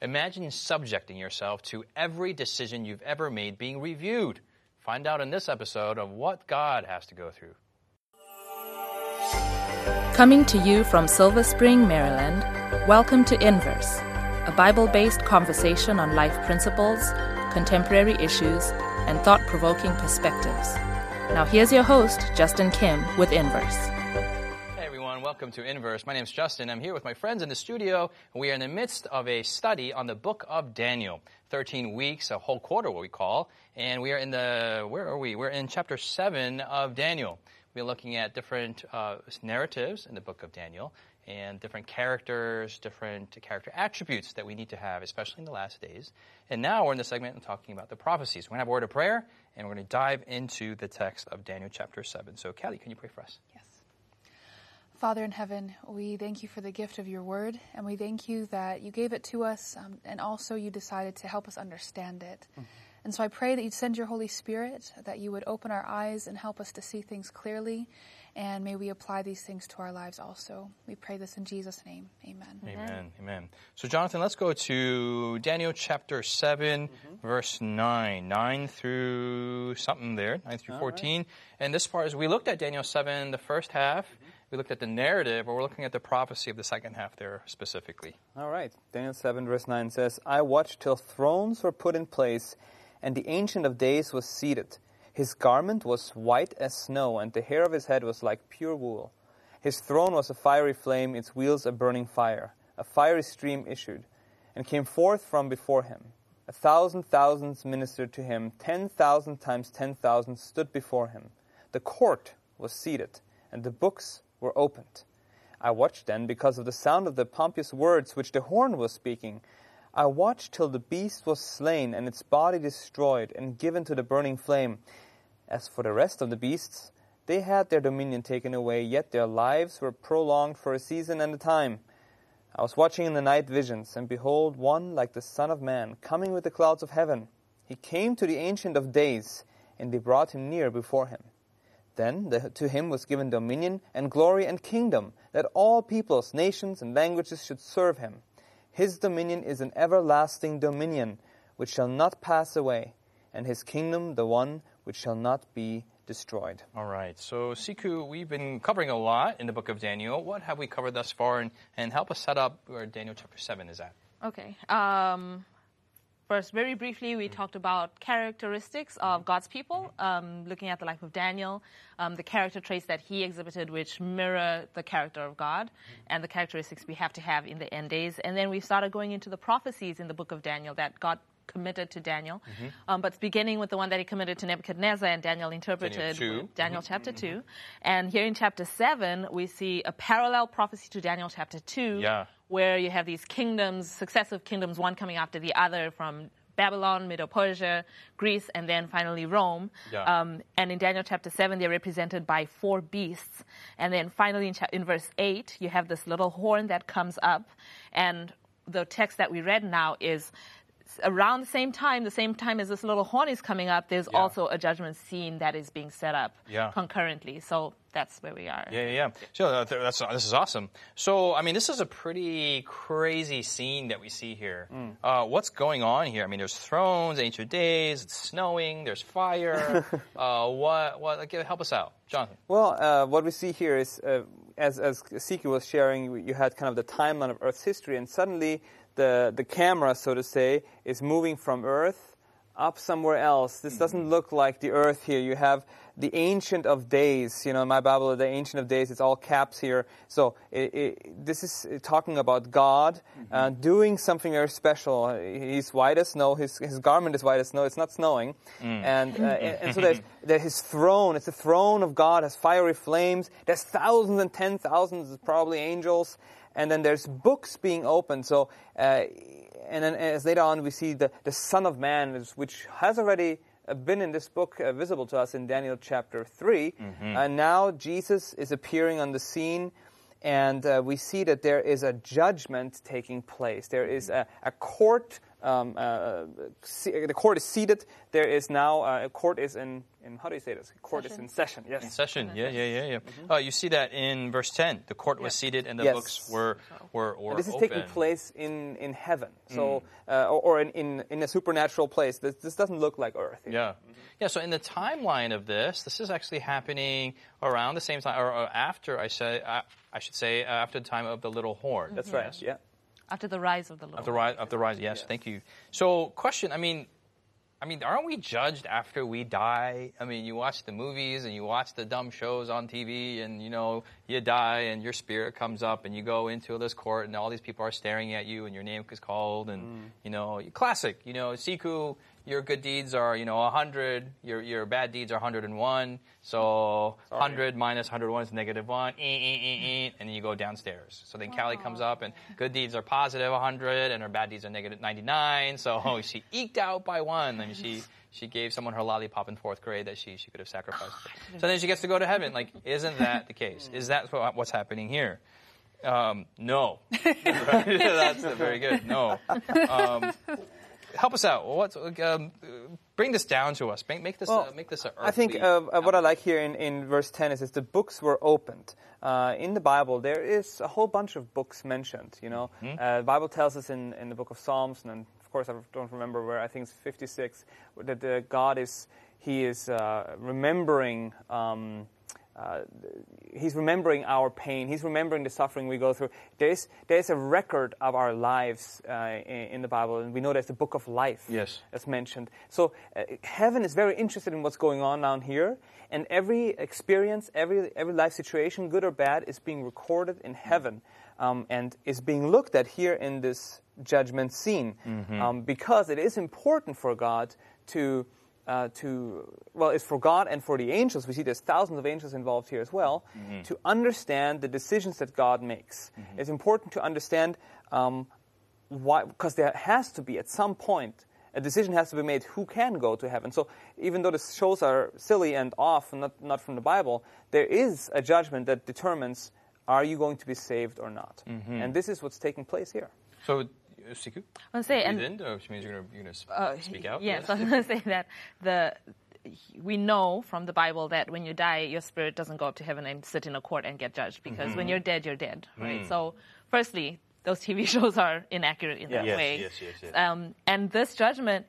Imagine subjecting yourself to every decision you've ever made being reviewed. Find out in this episode of what God has to go through. Coming to you from Silver Spring, Maryland, welcome to Inverse, a Bible based conversation on life principles, contemporary issues, and thought provoking perspectives. Now, here's your host, Justin Kim, with Inverse. Welcome to Inverse. My name is Justin. I'm here with my friends in the studio. We are in the midst of a study on the book of Daniel. 13 weeks, a whole quarter, what we call. And we are in the, where are we? We're in chapter 7 of Daniel. We're looking at different uh, narratives in the book of Daniel and different characters, different character attributes that we need to have, especially in the last days. And now we're in the segment and talking about the prophecies. We're going to have a word of prayer and we're going to dive into the text of Daniel chapter 7. So, Callie, can you pray for us? Yes. Father in heaven, we thank you for the gift of your word, and we thank you that you gave it to us, um, and also you decided to help us understand it. Mm-hmm. And so I pray that you'd send your Holy Spirit, that you would open our eyes and help us to see things clearly, and may we apply these things to our lives also. We pray this in Jesus' name. Amen. Amen. Amen. So, Jonathan, let's go to Daniel chapter 7, mm-hmm. verse 9. 9 through something there, 9 through All 14. Right. And this part is we looked at Daniel 7, the first half. Mm-hmm we looked at the narrative, but we're looking at the prophecy of the second half there specifically. All right. Daniel 7, verse 9 says, I watched till thrones were put in place, and the Ancient of Days was seated. His garment was white as snow, and the hair of his head was like pure wool. His throne was a fiery flame, its wheels a burning fire. A fiery stream issued, and came forth from before him. A thousand thousands ministered to him, ten thousand times ten thousand stood before him. The court was seated, and the books were opened. I watched then because of the sound of the pompous words which the horn was speaking. I watched till the beast was slain and its body destroyed and given to the burning flame. As for the rest of the beasts, they had their dominion taken away, yet their lives were prolonged for a season and a time. I was watching in the night visions, and behold, one like the Son of Man, coming with the clouds of heaven. He came to the Ancient of Days, and they brought him near before him. Then the, to him was given dominion and glory and kingdom, that all peoples, nations, and languages should serve him. His dominion is an everlasting dominion, which shall not pass away, and his kingdom the one which shall not be destroyed. All right. So, Sikhu, we've been covering a lot in the book of Daniel. What have we covered thus far? And, and help us set up where Daniel chapter 7 is at. Okay. Um, First, very briefly, we talked about characteristics of God's people, um, looking at the life of Daniel, um, the character traits that he exhibited, which mirror the character of God, and the characteristics we have to have in the end days. And then we started going into the prophecies in the book of Daniel that God committed to Daniel, mm-hmm. um, but beginning with the one that he committed to Nebuchadnezzar, and Daniel interpreted Daniel, Daniel chapter mm-hmm. 2. And here in chapter 7, we see a parallel prophecy to Daniel chapter 2. Yeah where you have these kingdoms, successive kingdoms, one coming after the other from Babylon, Medo-Persia, Greece, and then finally Rome. Yeah. Um, and in Daniel chapter 7, they're represented by four beasts. And then finally in, cha- in verse 8, you have this little horn that comes up. And the text that we read now is around the same time, the same time as this little horn is coming up, there's yeah. also a judgment scene that is being set up yeah. concurrently. So that's where we are. Yeah, yeah, yeah. So uh, that's, this is awesome. So, I mean, this is a pretty crazy scene that we see here. Mm. Uh, what's going on here? I mean, there's thrones, ancient days, it's snowing, there's fire. uh, what, what, help us out. Jonathan. Well, uh, what we see here is, uh, as, as Sikhu was sharing, you had kind of the timeline of Earth's history, and suddenly the, the camera, so to say, is moving from Earth up somewhere else. This doesn't mm-hmm. look like the Earth here. You have the Ancient of Days. You know, in my Bible, the Ancient of Days, it's all caps here. So it, it, this is talking about God uh, mm-hmm. doing something very special. He's white as snow. His, his garment is white as snow. It's not snowing. Mm. And, uh, and, and, so there's, there's his throne. It's the throne of God, has fiery flames. There's thousands and ten thousands, probably angels and then there's books being opened. So, uh, and then as later on we see the, the Son of Man, which has already uh, been in this book uh, visible to us in Daniel chapter 3. Mm-hmm. And now Jesus is appearing on the scene, and uh, we see that there is a judgment taking place. There is a, a court um, uh, the court is seated. There is now uh, a court is in, in how do you say this? Court is in session. Yes. In session, yeah, yeah, yeah, yeah. Uh, you see that in verse 10. The court was seated and the Yes. books were, were, were this is open. taking place in, in heaven, so uh, or, or in, in, in a supernatural place. This, this doesn't look like Earth. here. Yeah. Yeah, so in the timeline of this, this is actually happening around the same time, or, or after, I, say, uh, I should say, uh, after the time of the little horn. That's right. Yeah. After the rise of the Lord. After the rise, of the rise, yes, thank you. So, question, I mean, I mean, aren't we judged after we die? I mean, you watch the movies and you watch the dumb shows on TV, and you know, you die and your spirit comes up, and you go into this court, and all these people are staring at you, and your name is called, and mm. you know, classic, you know, Sikhu, your good deeds are, you know, 100, your your bad deeds are 101, so 100 minus 101 is negative 1, eh, eh, eh, and then you go downstairs. So then Callie comes up, and good deeds are positive 100, and her bad deeds are negative 99, so she eked out by one, and she she gave someone her lollipop in fourth grade that she, she could have sacrificed. So then she gets to go to heaven. Like, isn't that the case? Is that what, what's happening here? Um, no. That's very good. No. Um, help us out. What's, um, bring this down to us. Make, make this Well, uh, make this a I think uh, uh, what I like here in, in verse 10 is, is the books were opened. Uh, in the Bible, there is a whole bunch of books mentioned. You know, Mm-hmm. uh, the Bible tells us in, in the book of Psalms, and of course I don't remember where. I think it's 56 that uh, God is He is uh, remembering. Um, uh, he's remembering our pain. He's remembering the suffering we go through. There's, there's a record of our lives uh, in, in the Bible, and we know there's the book of life Yes. that's mentioned. So uh, heaven is very interested in what's going on down here, and every experience, every every life situation, good or bad, is being recorded in heaven, um, and is being looked at here in this judgment scene, um, because it is important for God to. Uh, to well, it's for God and for the angels. We see there's thousands of angels involved here as well. To understand the decisions that God makes, it's important to understand um, why, because there has to be at some point a decision has to be made who can go to heaven. So even though the shows are silly and off and not, not from the Bible, there is a judgment that determines are you going to be saved or not. And this is what's taking place here. So, Sikhu? I was say, and or which means you're going sp- uh, speak out? Yes, I was going to say that the we know from the Bible that when you die, your spirit doesn't go up to heaven and sit in a court and get judged because when you're dead, you're dead, right? So, firstly, those TV shows are inaccurate in that Yes, way. yes, yes, yes. Um, and this judgment,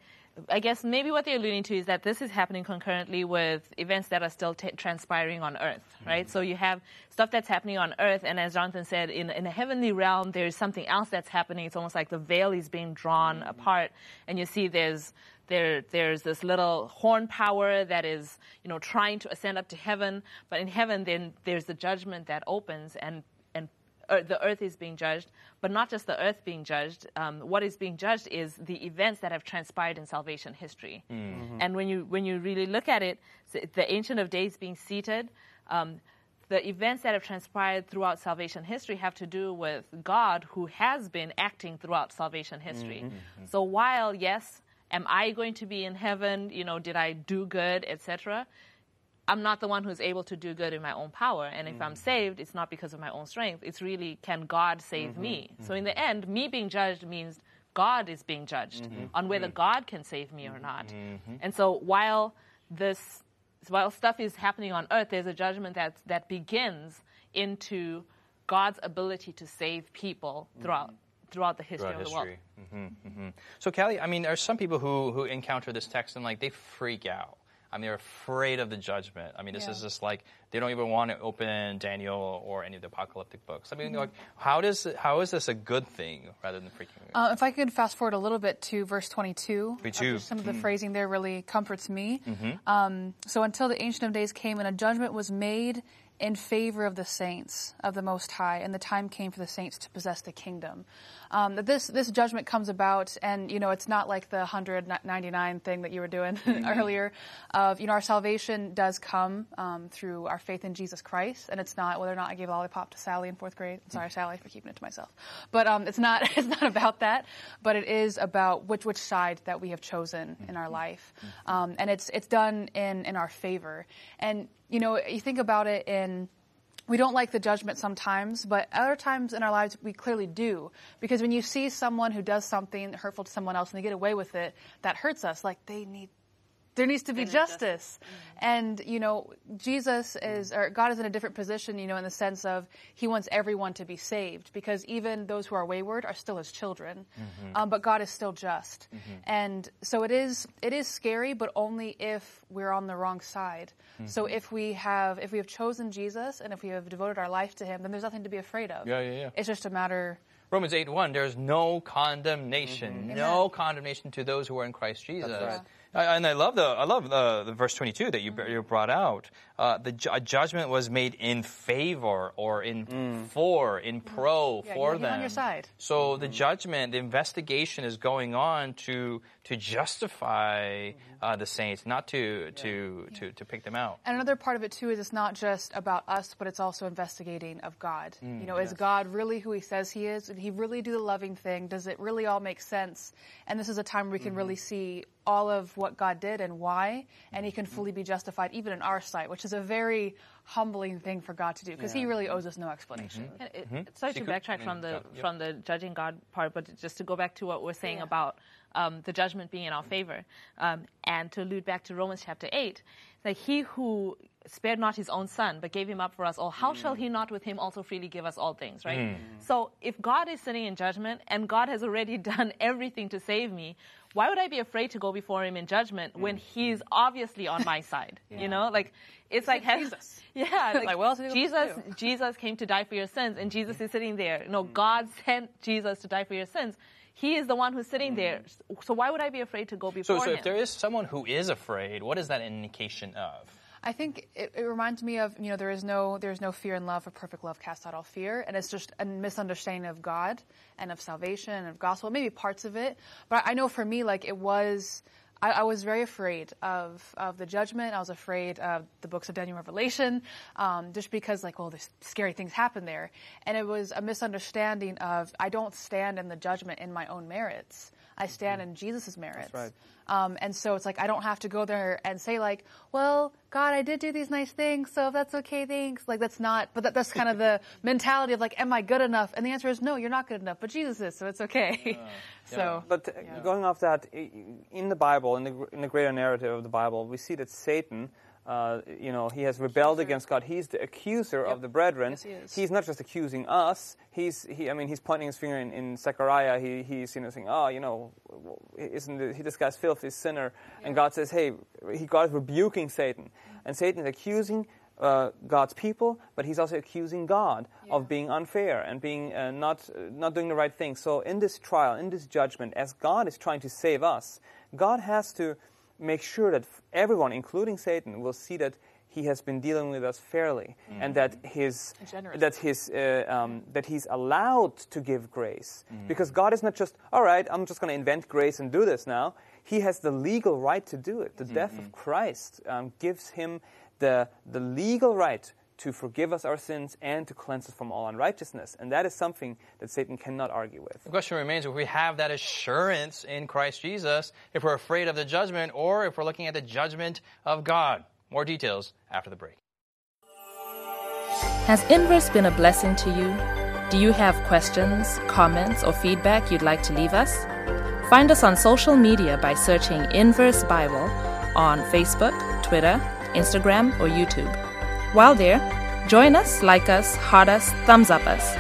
I guess maybe what they're alluding to is that this is happening concurrently with events that are still t- transpiring on Earth, right? Mm. So you have stuff that's happening on Earth, and as Jonathan said, in, in a heavenly realm, there's something else that's happening. It's almost like the veil is being drawn mm. apart, and you see there's there, there's this little horn power that is, you know, trying to ascend up to heaven. But in heaven, then there's the judgment that opens, and the earth is being judged, but not just the earth being judged. Um, what is being judged is the events that have transpired in salvation history. And when you when you really look at it, the Ancient of Days being seated. Um, the events that have transpired throughout salvation history have to do with God who has been acting throughout salvation history. So while yes, am I going to be in heaven? You know, did I do good, etc. I'm not the one who's able to do good in my own power. And if I'm mm. saved, it's not because of my own strength. It's really, can God save mm-hmm. me? Mm-hmm. So in the end, me being judged means God is being judged mm-hmm. on whether God can save me or not. And so while this, while stuff is happening on earth, there's a judgment that, that begins into God's ability to save people throughout, throughout the history throughout of the world. history. hmm hmm So, Callie, I mean, there are some people who who encounter this text and like they freak out. I mean, they're afraid of the judgment. I mean, this Yeah. is just like they don't even want to open Daniel or any of the apocalyptic books. I mean, Mm-hmm. like, how does how is this a good thing rather than freaking out? Uh, if I could fast forward a little bit to verse 22. Me too. just Some of the phrasing there really comforts me. Um, so until the Ancient of Days came and a judgment was made in favor of the saints of the Most High, and the time came for the saints to possess the kingdom. Um, that this this judgment comes about, and you know it's not like the 199 thing that you were doing earlier. Of you know our salvation does come um, through our faith in Jesus Christ, and it's not whether or not I gave a lollipop to Sally in fourth grade. Sorry, Sally, for keeping it to myself. But um, it's not it's not about that, but it is about which which side that we have chosen in our life, um, and it's it's done in in our favor. And you know you think about it in we don't like the judgment sometimes, but other times in our lives we clearly do. Because when you see someone who does something hurtful to someone else and they get away with it, that hurts us. Like they need there needs to be needs justice. Mm-hmm. And, you know, Jesus is, or God is in a different position, you know, in the sense of he wants everyone to be saved because even those who are wayward are still his children. Mm-hmm. Um, but God is still just. Mm-hmm. And so it is, it is scary, but only if we're on the wrong side. So if we have, if we have chosen Jesus and if we have devoted our life to him, then there's nothing to be afraid of. Yeah, yeah, yeah. It's just a matter, Romans 8 1, there's no condemnation. No condemnation to those who are in Christ Jesus. right. And I love the I love the, the verse 22 that you, you brought out. Uh, the ju- a judgment was made in favor or in for, in pro Yeah, for he's them. on your side. So the judgment, the investigation is going on to to justify uh, the saints, not to to, to to pick them out. And another part of it too is it's not just about us, but it's also investigating of God. Mm, you know, is God really who He says He is? Did He really do the loving thing? Does it really all make sense? And this is a time where we can Mm-hmm. really see all of what God did and why, and He can Mm-hmm. fully be justified even in our sight, which is a very humbling thing for God to do because He really owes us no explanation. Mm-hmm. And it, Sorry to Secret- backtrack I from the God, yep. from the judging God part, but just to go back to what we're saying about um, the judgment being in our favor, um, and to allude back to Romans chapter eight, that He who spared not His own Son but gave Him up for us all, how shall He not with Him also freely give us all things? Right. Hmm. So if God is sitting in judgment and God has already done everything to save me. Why would I be afraid to go before him in judgment when hmm. he's obviously on my side? You know, like it's like, has- Jesus. yeah, like, Like, what else you Jesus, supposed to Jesus came to die for your sins, and Jesus is sitting there. No, hmm. God sent Jesus to die for your sins. He is the one who's sitting there. So why would I be afraid to go So, before so him? if there is someone who is afraid, what is that indication of? I think it, it reminds me of you know there is no there is no fear in love, for perfect love casts out all fear, and it's just a misunderstanding of God and of salvation and of gospel, maybe parts of it. But I know for me, like it was, I, I was very afraid of of the judgment. I was afraid of the books of Daniel Revelation, um, just because like well, there's scary things happen there, and it was a misunderstanding of I don't stand in the judgment in my own merits. I stand in Jesus' merits. right. Um, and so it's like I don't have to go there and say like, well, God, I did do these nice things, so if that's okay, thanks. Like that's not, but that, that's kind of the mentality of like, am I good enough? And the answer is no, you're not good enough, but Jesus is, so it's okay. so But uh, going off that, in the Bible, in the, in the greater narrative of the Bible, we see that Satan, uh, you know, he has rebelled against God. He's the accuser of the brethren. Yes, he is. He's not just accusing us. He's, he, I mean, he's pointing his finger in, in Zechariah. He, he's, you know, saying, oh, you know, isn't the, he, this guy's filthy sinner? And God says, hey, he, God is rebuking Satan. And Satan is accusing uh, God's people, but he's also accusing God of being unfair and being uh, not uh, not doing the right thing. So in this trial, in this judgment, as God is trying to save us, God has to make sure that everyone, including Satan, will see that He has been dealing with us fairly, and that His that His uh, um, that He's allowed to give grace, because God is not just all right. I'm just going to invent grace and do this now. He has the legal right to do it. The death of Christ um, gives him the, the legal right to forgive us our sins and to cleanse us from all unrighteousness. And that is something that Satan cannot argue with. The question remains if we have that assurance in Christ Jesus, if we're afraid of the judgment, or if we're looking at the judgment of God. More details after the break. Has Inverse been a blessing to you? Do you have questions, comments, or feedback you'd like to leave us? Find us on social media by searching Inverse Bible on Facebook, Twitter, Instagram, or YouTube. While there, join us, like us, heart us, thumbs up us.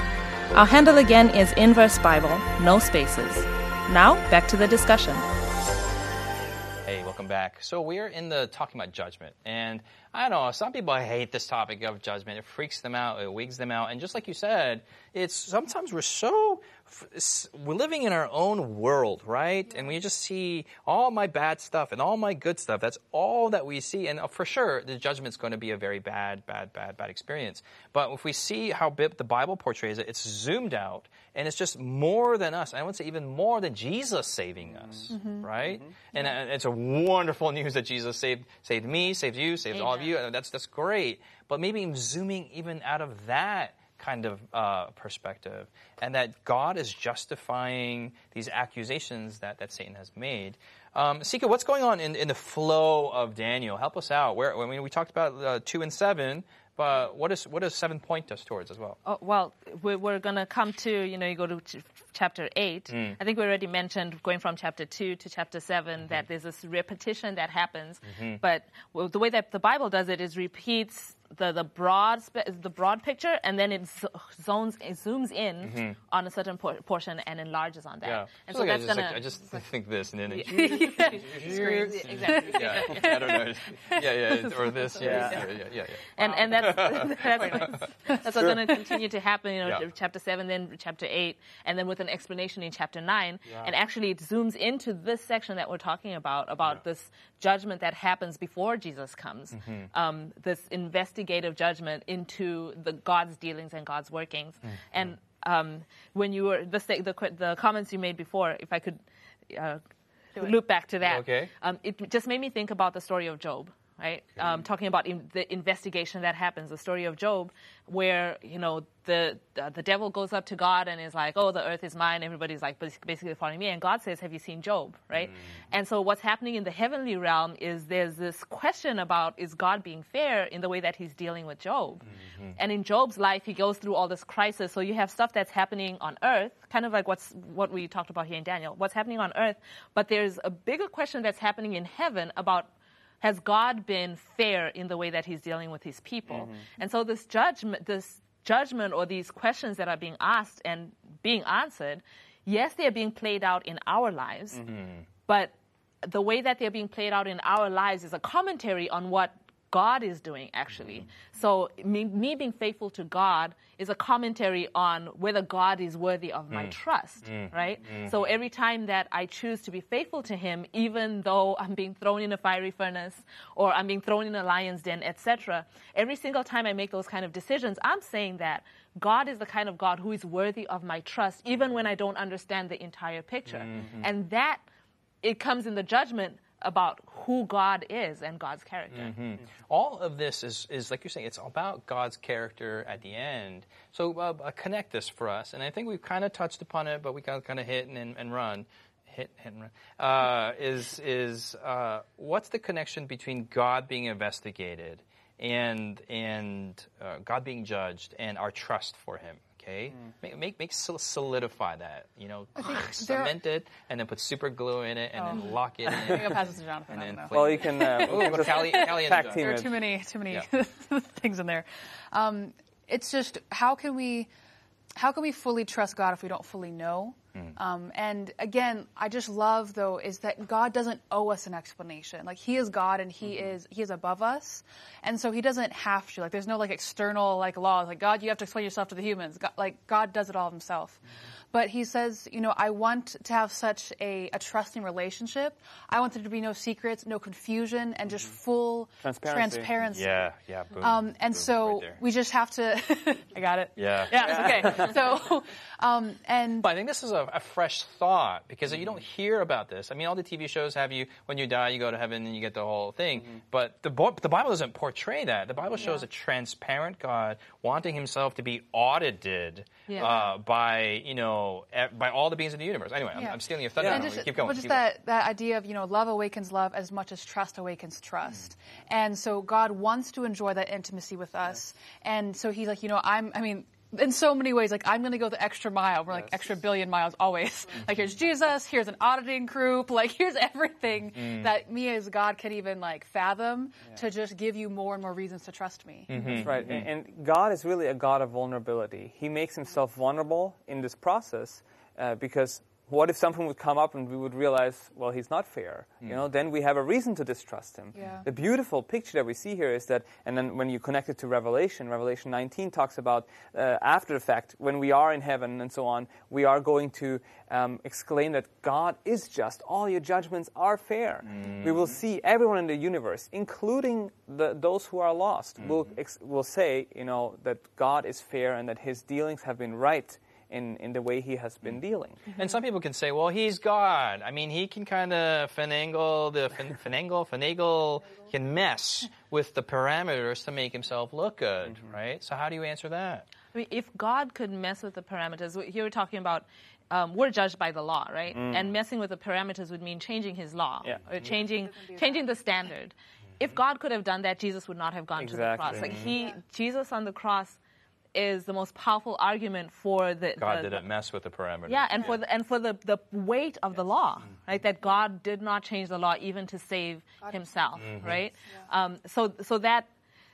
Our handle again is Inverse Bible, no spaces. Now, back to the discussion. Hey, welcome back. So we're in the talking about judgment, and I don't know. Some people hate this topic of judgment. It freaks them out. It wigs them out. And just like you said, it's sometimes we're so we're living in our own world, right? And we just see all my bad stuff and all my good stuff. That's all that we see. And uh, for sure, the judgment's going to be a very bad, bad, bad, bad experience. But if we see how the Bible portrays it, it's zoomed out, and it's just more than us. I would say even more than Jesus saving us, right? And uh, it's a wonderful news that Jesus saved saved me, saved you, saved all of you. That's that's great. But maybe zooming even out of that kind of uh, perspective, and that God is justifying these accusations that, that Satan has made. Um, Sikhu, what's going on in, in the flow of Daniel? Help us out. Where I mean, we talked about uh, two and seven, But what, is, what does 7 point us towards as well? Oh, well, we're, we're going to come to, you know, you go to ch- chapter 8. Mm. I think we already mentioned going from chapter 2 to chapter 7 Mm-hmm. that there's this repetition that happens. But well, the way that the Bible does it is repeats the, the broad spe- the broad picture and then it zo- zones it zooms in on a certain por- portion and enlarges on that. Mm-hmm. Yeah. And So so like, I that's just, gonna like, I just think this and then it, Screens, exactly. yeah, I don't know. Yeah, yeah, or this. Yeah, yeah, yeah, yeah. yeah. and and that's that's, that's what's going to continue to happen. You know, Yeah. chapter seven, then chapter eight, and then with an explanation in chapter nine. And actually, it zooms into this section that we're talking about about this judgment that happens before Jesus comes. Um, this investigative judgment into the God's dealings and God's workings. And um, when you were the, sta- the the comments you made before, if I could. Uh, loop back to that. Okay. Um, it just made me think about the story of Job, right? Um, talking about in, the investigation that happens, the story of Job, where you know the the the devil goes up to God and is like, "Oh, the earth is mine." Everybody's like bas- basically following me, and God says, "Have you seen Job?" Right? And so what's happening in the heavenly realm is there's this question about is God being fair in the way that He's dealing with Job, and in Job's life, he goes through all this crisis. So you have stuff that's happening on earth, kind of like what's what we talked about here in Daniel, what's happening on earth, but there's a bigger question that's happening in heaven about has God been fair in the way that He's dealing with His people? Mm-hmm. And so this judgment, this judgment, or these questions that are being asked and being answered, yes, they are being played out in our lives, mm-hmm. but the way that they're being played out in our lives is a commentary on what God is doing, actually. Mm-hmm. So, me, me being faithful to God is a commentary on whether God is worthy of my mm. trust, mm. right? Mm-hmm. So, every time that I choose to be faithful to Him, even though I'm being thrown in a fiery furnace or I'm being thrown in a lion's den, etc., every single time I make those kind of decisions, I'm saying that God is the kind of God who is worthy of my trust, even when I don't understand the entire picture. Mm-hmm. And that it comes in the judgment about who God is and God's character. all of this is, is like you're saying, it's about God's character at the end. So uh, uh, connect this for us, and I think we've kind of touched upon it, but we got kind of hit and, and run. Hit, hit and run. Uh, is is uh, what's the connection between God being investigated and and uh, God being judged and our trust for Him? Okay, make, make make solidify that. You know, there- cement it and then put super glue in it and then lock it in. I'm gonna pass this to Jonathan. And then know. Well, you can uh, Ooh, just Callie, Callie and team there are too many too many Yeah. things in there. Um, it's just how can we how can we fully trust God if we don't fully know? Mm. Um, and again, I just love though is that God doesn't owe us an explanation. Like He is God and He mm-hmm. is He is above us, and so He doesn't have to. Like there's no like external like laws. Like God, you have to explain yourself to the humans. God, like God does it all Himself. Mm-hmm. But he says, you know, I want to have such a, a trusting relationship. I want there to be no secrets, no confusion, and just full Transparency. transparency. Yeah, yeah. Boom, Um, and boom, so right we just have to. I got it. Yeah. Yeah. Okay. So, um, and But I think this is a, a fresh thought because you don't hear about this. I mean, all the TV shows have you when you die, you go to heaven and you get the whole thing. But the the Bible doesn't portray that. The Bible shows a transparent God wanting Himself to be audited Yeah. uh, by you know Oh, e- by all the beings in the universe. Anyway, I'm, Yeah. I'm stealing your thunder. and just, Keep going. but just keep going. that, that idea of, you know, love awakens love as much as trust awakens trust. Mm-hmm. And so God wants to enjoy that intimacy with us. And so he's like, you know, I'm, I mean, in so many ways, like I'm going to go the extra mile. We're like extra billion miles always. like here's mm-hmm. Jesus, here's an auditing group, like here's everything mm-hmm. that me as God can even like fathom to just give you more and more reasons to trust me. Mm-hmm. That's right. And, and God is really a God of vulnerability. He makes himself vulnerable in this process uh, because what if something would come up and we would realize, well, he's not fair? You know, then we have a reason to distrust him. Yeah. The beautiful picture that we see here is that, and then when you connect it to Revelation, Revelation 19 talks about uh, after the fact, when we are in heaven and so on, we are going to um, exclaim that God is just. All your judgments are fair. We will see everyone in the universe, including the, those who are lost, will, ex- will say, you know, that God is fair and that his dealings have been right in, in the way he has been mm-hmm. dealing. And some people can say, well, he's God. I mean, he can kind of finagle the fin- finagle, finagle, he can mess with the parameters to make himself look good, mm-hmm. right? So how do you answer that? I mean, if God could mess with the parameters, we- here we're talking about um, we're judged by the law, right? Mm. And messing with the parameters would mean changing His law, Yeah. or mm-hmm. changing changing the standard. if God could have done that, Jesus would not have gone to the cross. Like he, Jesus on the cross, is the most powerful argument for the God the, didn't mess with the parameters. yeah, and for the, and for the, the weight of the law, right? That God did not change the law even to save Himself, Mm-hmm. right? Um, so so that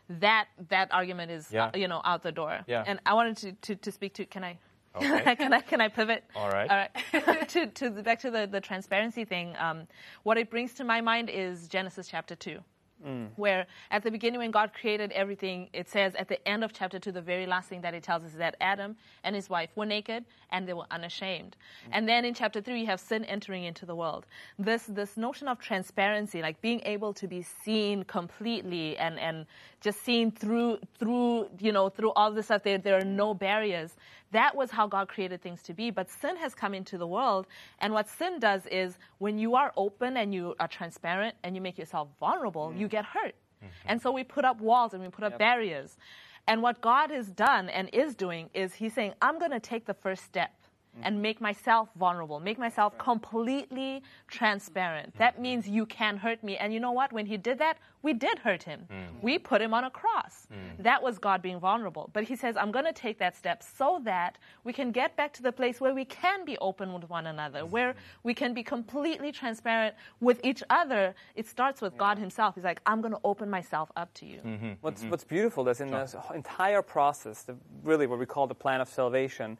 that that argument is Yeah. uh, you know out the door. Yeah. And I wanted to, to, to speak to can I. Okay. can I can I pivot? All right. All right. to, to the, back to the, the transparency thing. Um, what it brings to my mind is Genesis chapter two Mm. where at the beginning when God created everything, it says at the end of chapter 2, the very last thing that it tells us is that Adam and his wife were naked and they were unashamed. Mm. And then in chapter 3, you have sin entering into the world. This, this notion of transparency, like being able to be seen completely and, and just seen through, through, you know, through all this stuff, there, there are no barriers. That was how God created things to be. But sin has come into the world. And what sin does is when you are open and you are transparent and you make yourself vulnerable, you mm. get hurt. Mm-hmm. And so we put up walls and we put up barriers. And what God has done and is doing is He's saying, I'm going to take the first step and make myself vulnerable, make myself completely transparent. That mm-hmm. means you can hurt me. And you know what? When He did that, we did hurt Him. Mm. We put Him on a cross. Mm. That was God being vulnerable. But He says, I'm going to take that step so that we can get back to the place where we can be open with one another, mm-hmm. where we can be completely transparent with each other. It starts with God Himself. He's like, I'm going to open myself up to you. Mm-hmm. What's, what's beautiful is in this entire process, the, really what we call the plan of salvation,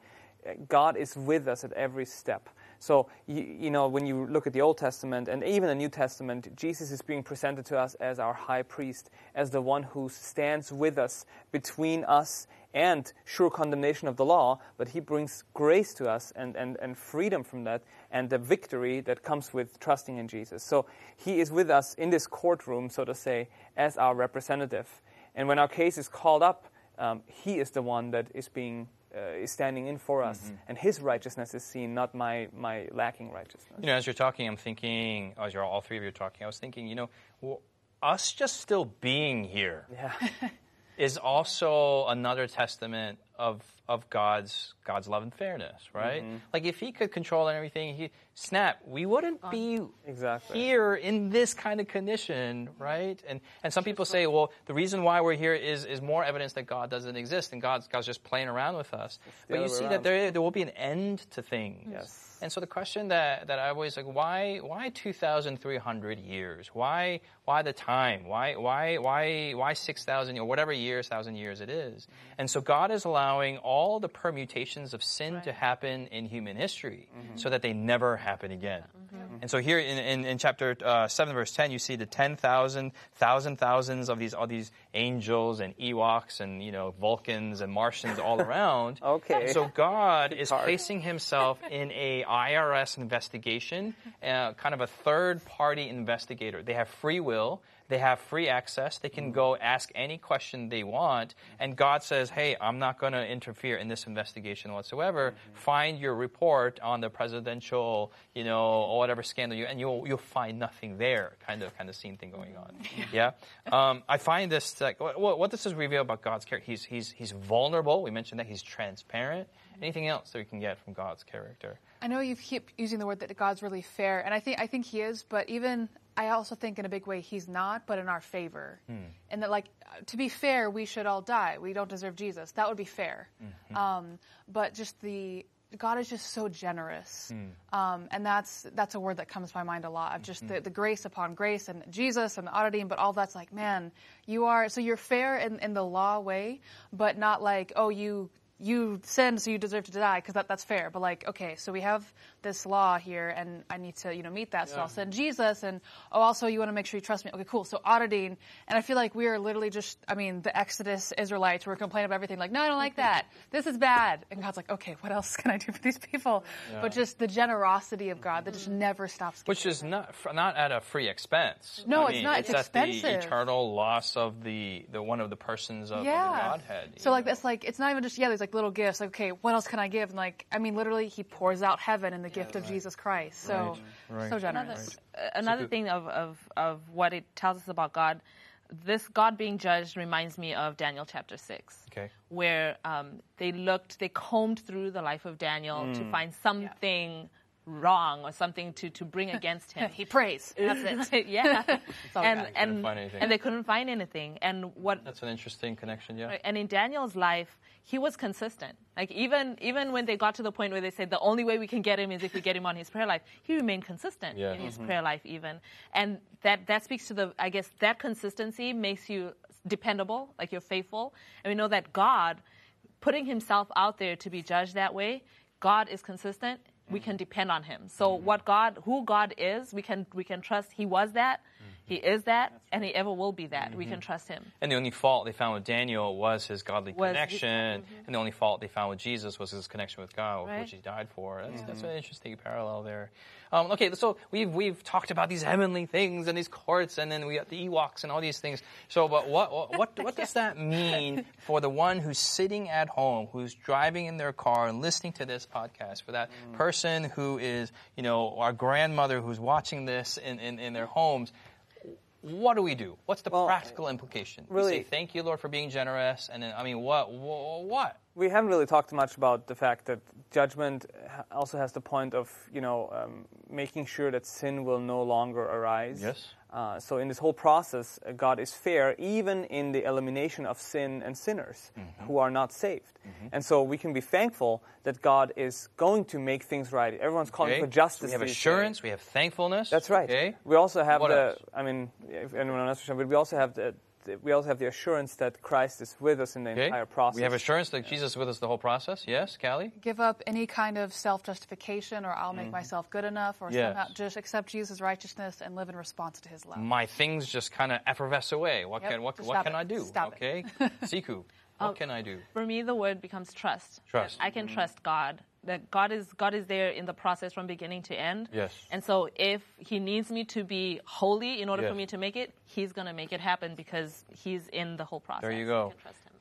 God is with us at every step. So, you, you know, when you look at the Old Testament and even the New Testament, Jesus is being presented to us as our high priest, as the one who stands with us between us and sure condemnation of the law, but he brings grace to us and, and, and freedom from that and the victory that comes with trusting in Jesus. So he is with us in this courtroom, so to say, as our representative. And when our case is called up, um, he is the one that is being Uh, is standing in for us, mm-hmm. and his righteousness is seen, not my my lacking righteousness. You know, as you're talking, I'm thinking, as you're all three of you are talking, I was thinking, you know, w- us just still being here Yeah, is also another testament of of God's God's love and fairness, right? Mm-hmm. Like if He could control everything, He snap, we wouldn't be Exactly. here in this kind of condition, right? And and some people say, well, the reason why we're here is is more evidence that God doesn't exist and God's God's just playing around with us. But you see that there there will be an end to things. Yes. And so the question that, that I always like, why why two thousand three hundred years? Why why the time? Why why why why six thousand or whatever years, thousand years it is? Mm-hmm. And so God is allowing all the permutations of sin to happen in human history, mm-hmm. so that they never happen again. Mm-hmm. And so here in, in, in chapter uh, seven, verse ten, you see the ten thousand, thousand thousands of these all these angels and Ewoks and you know Vulcans and Martians all around. Okay. So God is placing himself in a IRS investigation, uh, kind of a third party investigator. They have free will. They have free access. They can go ask any question they want. And God says, hey, I'm not going to interfere in this investigation whatsoever. Find your report on the presidential, you know, or whatever scandal you, and you'll, you'll find nothing there, kind of, kind of scene thing going on. Yeah. Um, I find this, like, what, what this is reveal about God's character, he's, he's, he's vulnerable. We mentioned that he's transparent. Anything else that we can get from God's character? I know you keep using the word that God's really fair, and I think I think He is. But even I also think in a big way He's not, but in our favor. And that, like, to be fair, we should all die. We don't deserve Jesus. That would be fair. Um, but just the God is just so generous, um, and that's that's a word that comes to my mind a lot of just the, the grace upon grace and Jesus and the auditing, but all that's like, man, you are so you're fair in, in the law way, but not like, oh, you you sinned, so you deserve to die, because that, that's fair. But like, okay, so we have this law here, and I need to, you know, meet that. So I'll send Jesus, and oh, also you want to make sure you trust me. Okay, cool. So auditing, and I feel like we are literally just, I mean, the Exodus Israelites were complaining about everything. Like, no, I don't like that. This is bad. And God's like, okay, what else can I do for these people? But just the generosity of God that just mm-hmm. never stops. Which is not not at a free expense. No, I it's mean, not. It's expensive. at the eternal loss of the, the one of the persons of, of the yeah. Godhead. So you like know? that's like it's not even just yeah. There's like little gifts. Like okay, what else can I give? And like I mean, literally, He pours out heaven in the gift of Jesus Christ. So Right. so Another, generous. uh, another thing of, of, of what it tells us about God, this God being judged reminds me of Daniel chapter 6. Okay. Where um, they looked, they combed through the life of Daniel to find something wrong or something to, to bring against him. He prays. That's it. yeah. all and got. and and they couldn't find anything. And what That's an interesting connection, yeah. and in Daniel's life, he was consistent. Like even even when they got to the point where they said the only way we can get him is if we get him on his prayer life, he remained consistent Yeah. in his mm-hmm. prayer life even. And that that speaks to the I guess that consistency makes you dependable, like you're faithful. And we know that God putting himself out there to be judged that way, God is consistent. We can depend on him. So mm-hmm. what God who God is, we can we can trust he was that, he is that, and he ever will be that. We can mm-hmm. trust him. And the only fault they found with Daniel was his godly Was- connection, mm-hmm. and the only fault they found with Jesus was his connection with God, Right. which he died for. That's, that's mm-hmm. an interesting parallel there. Um, okay, so we've we've talked about these heavenly things and these courts, and then we got the Ewoks and all these things. So, but what what what, what does that mean for the one who's sitting at home, who's driving in their car and listening to this podcast? For that mm. person who is, you know, our grandmother who's watching this in, in, in their homes. What do we do? What's the Well, practical implication? We really- say thank you, Lord, for being generous, and then I mean, what, what? We haven't really talked much about the fact that judgment also has the point of you know um, making sure that sin will no longer arise. Yes. Uh, so in this whole process, uh, God is fair, even in the elimination of sin and sinners Mm-hmm. who are not saved. And so we can be thankful that God is going to make things right. Everyone's calling Okay? for justice. So we have assurance. days. We have thankfulness. That's right. Okay. We also have What the. else? I mean, if anyone else, but we also have the. The- We also have the assurance that Christ is with us in the Okay. entire process. We have assurance that Jesus is with us the whole process. Yes, Callie? Give up any kind of self justification or I'll make myself good enough or Mm-hmm. Yes. somehow just accept Jesus' righteousness and live in response to his love. My things just kind of effervesce away. What Yep, can what, what can it. I do? Stop it. okay. Sikhu, what can I do? For me, the word becomes trust. Trust. I can trust God. That God is God is there in the process from beginning to end. Yes. And so if He needs me to be holy in order Yes. for me to make it, He's gonna make it happen because He's in the whole process. There you go.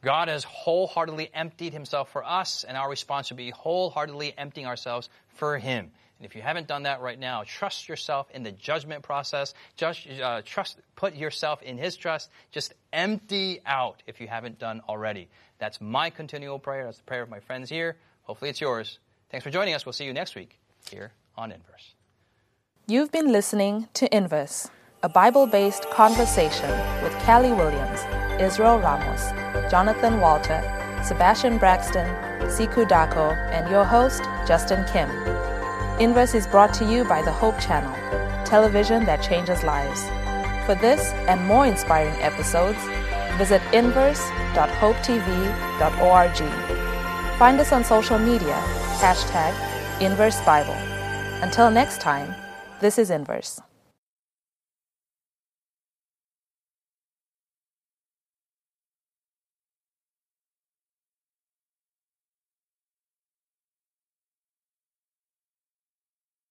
God has wholeheartedly emptied himself for us, and our response should be wholeheartedly emptying ourselves for him. And if you haven't done that right now, trust yourself in the judgment process. Just uh, trust, put yourself in his trust. Just empty out if you haven't done already. That's my continual prayer. That's the prayer of my friends here. Hopefully it's yours. Thanks for joining us. We'll see you next week here on Inverse. You've been listening to Inverse, a Bible based conversation with Callie Williams, Israel Ramos, Jonathan Walter, Sebastian Braxton, Sikhu Daco, and your host, Justin Kim. Inverse is brought to you by the Hope Channel, television that changes lives. For this and more inspiring episodes, visit inverse.hopetv.org. Find us on social media, hashtag Inverse Bible. Until next time, this is Inverse.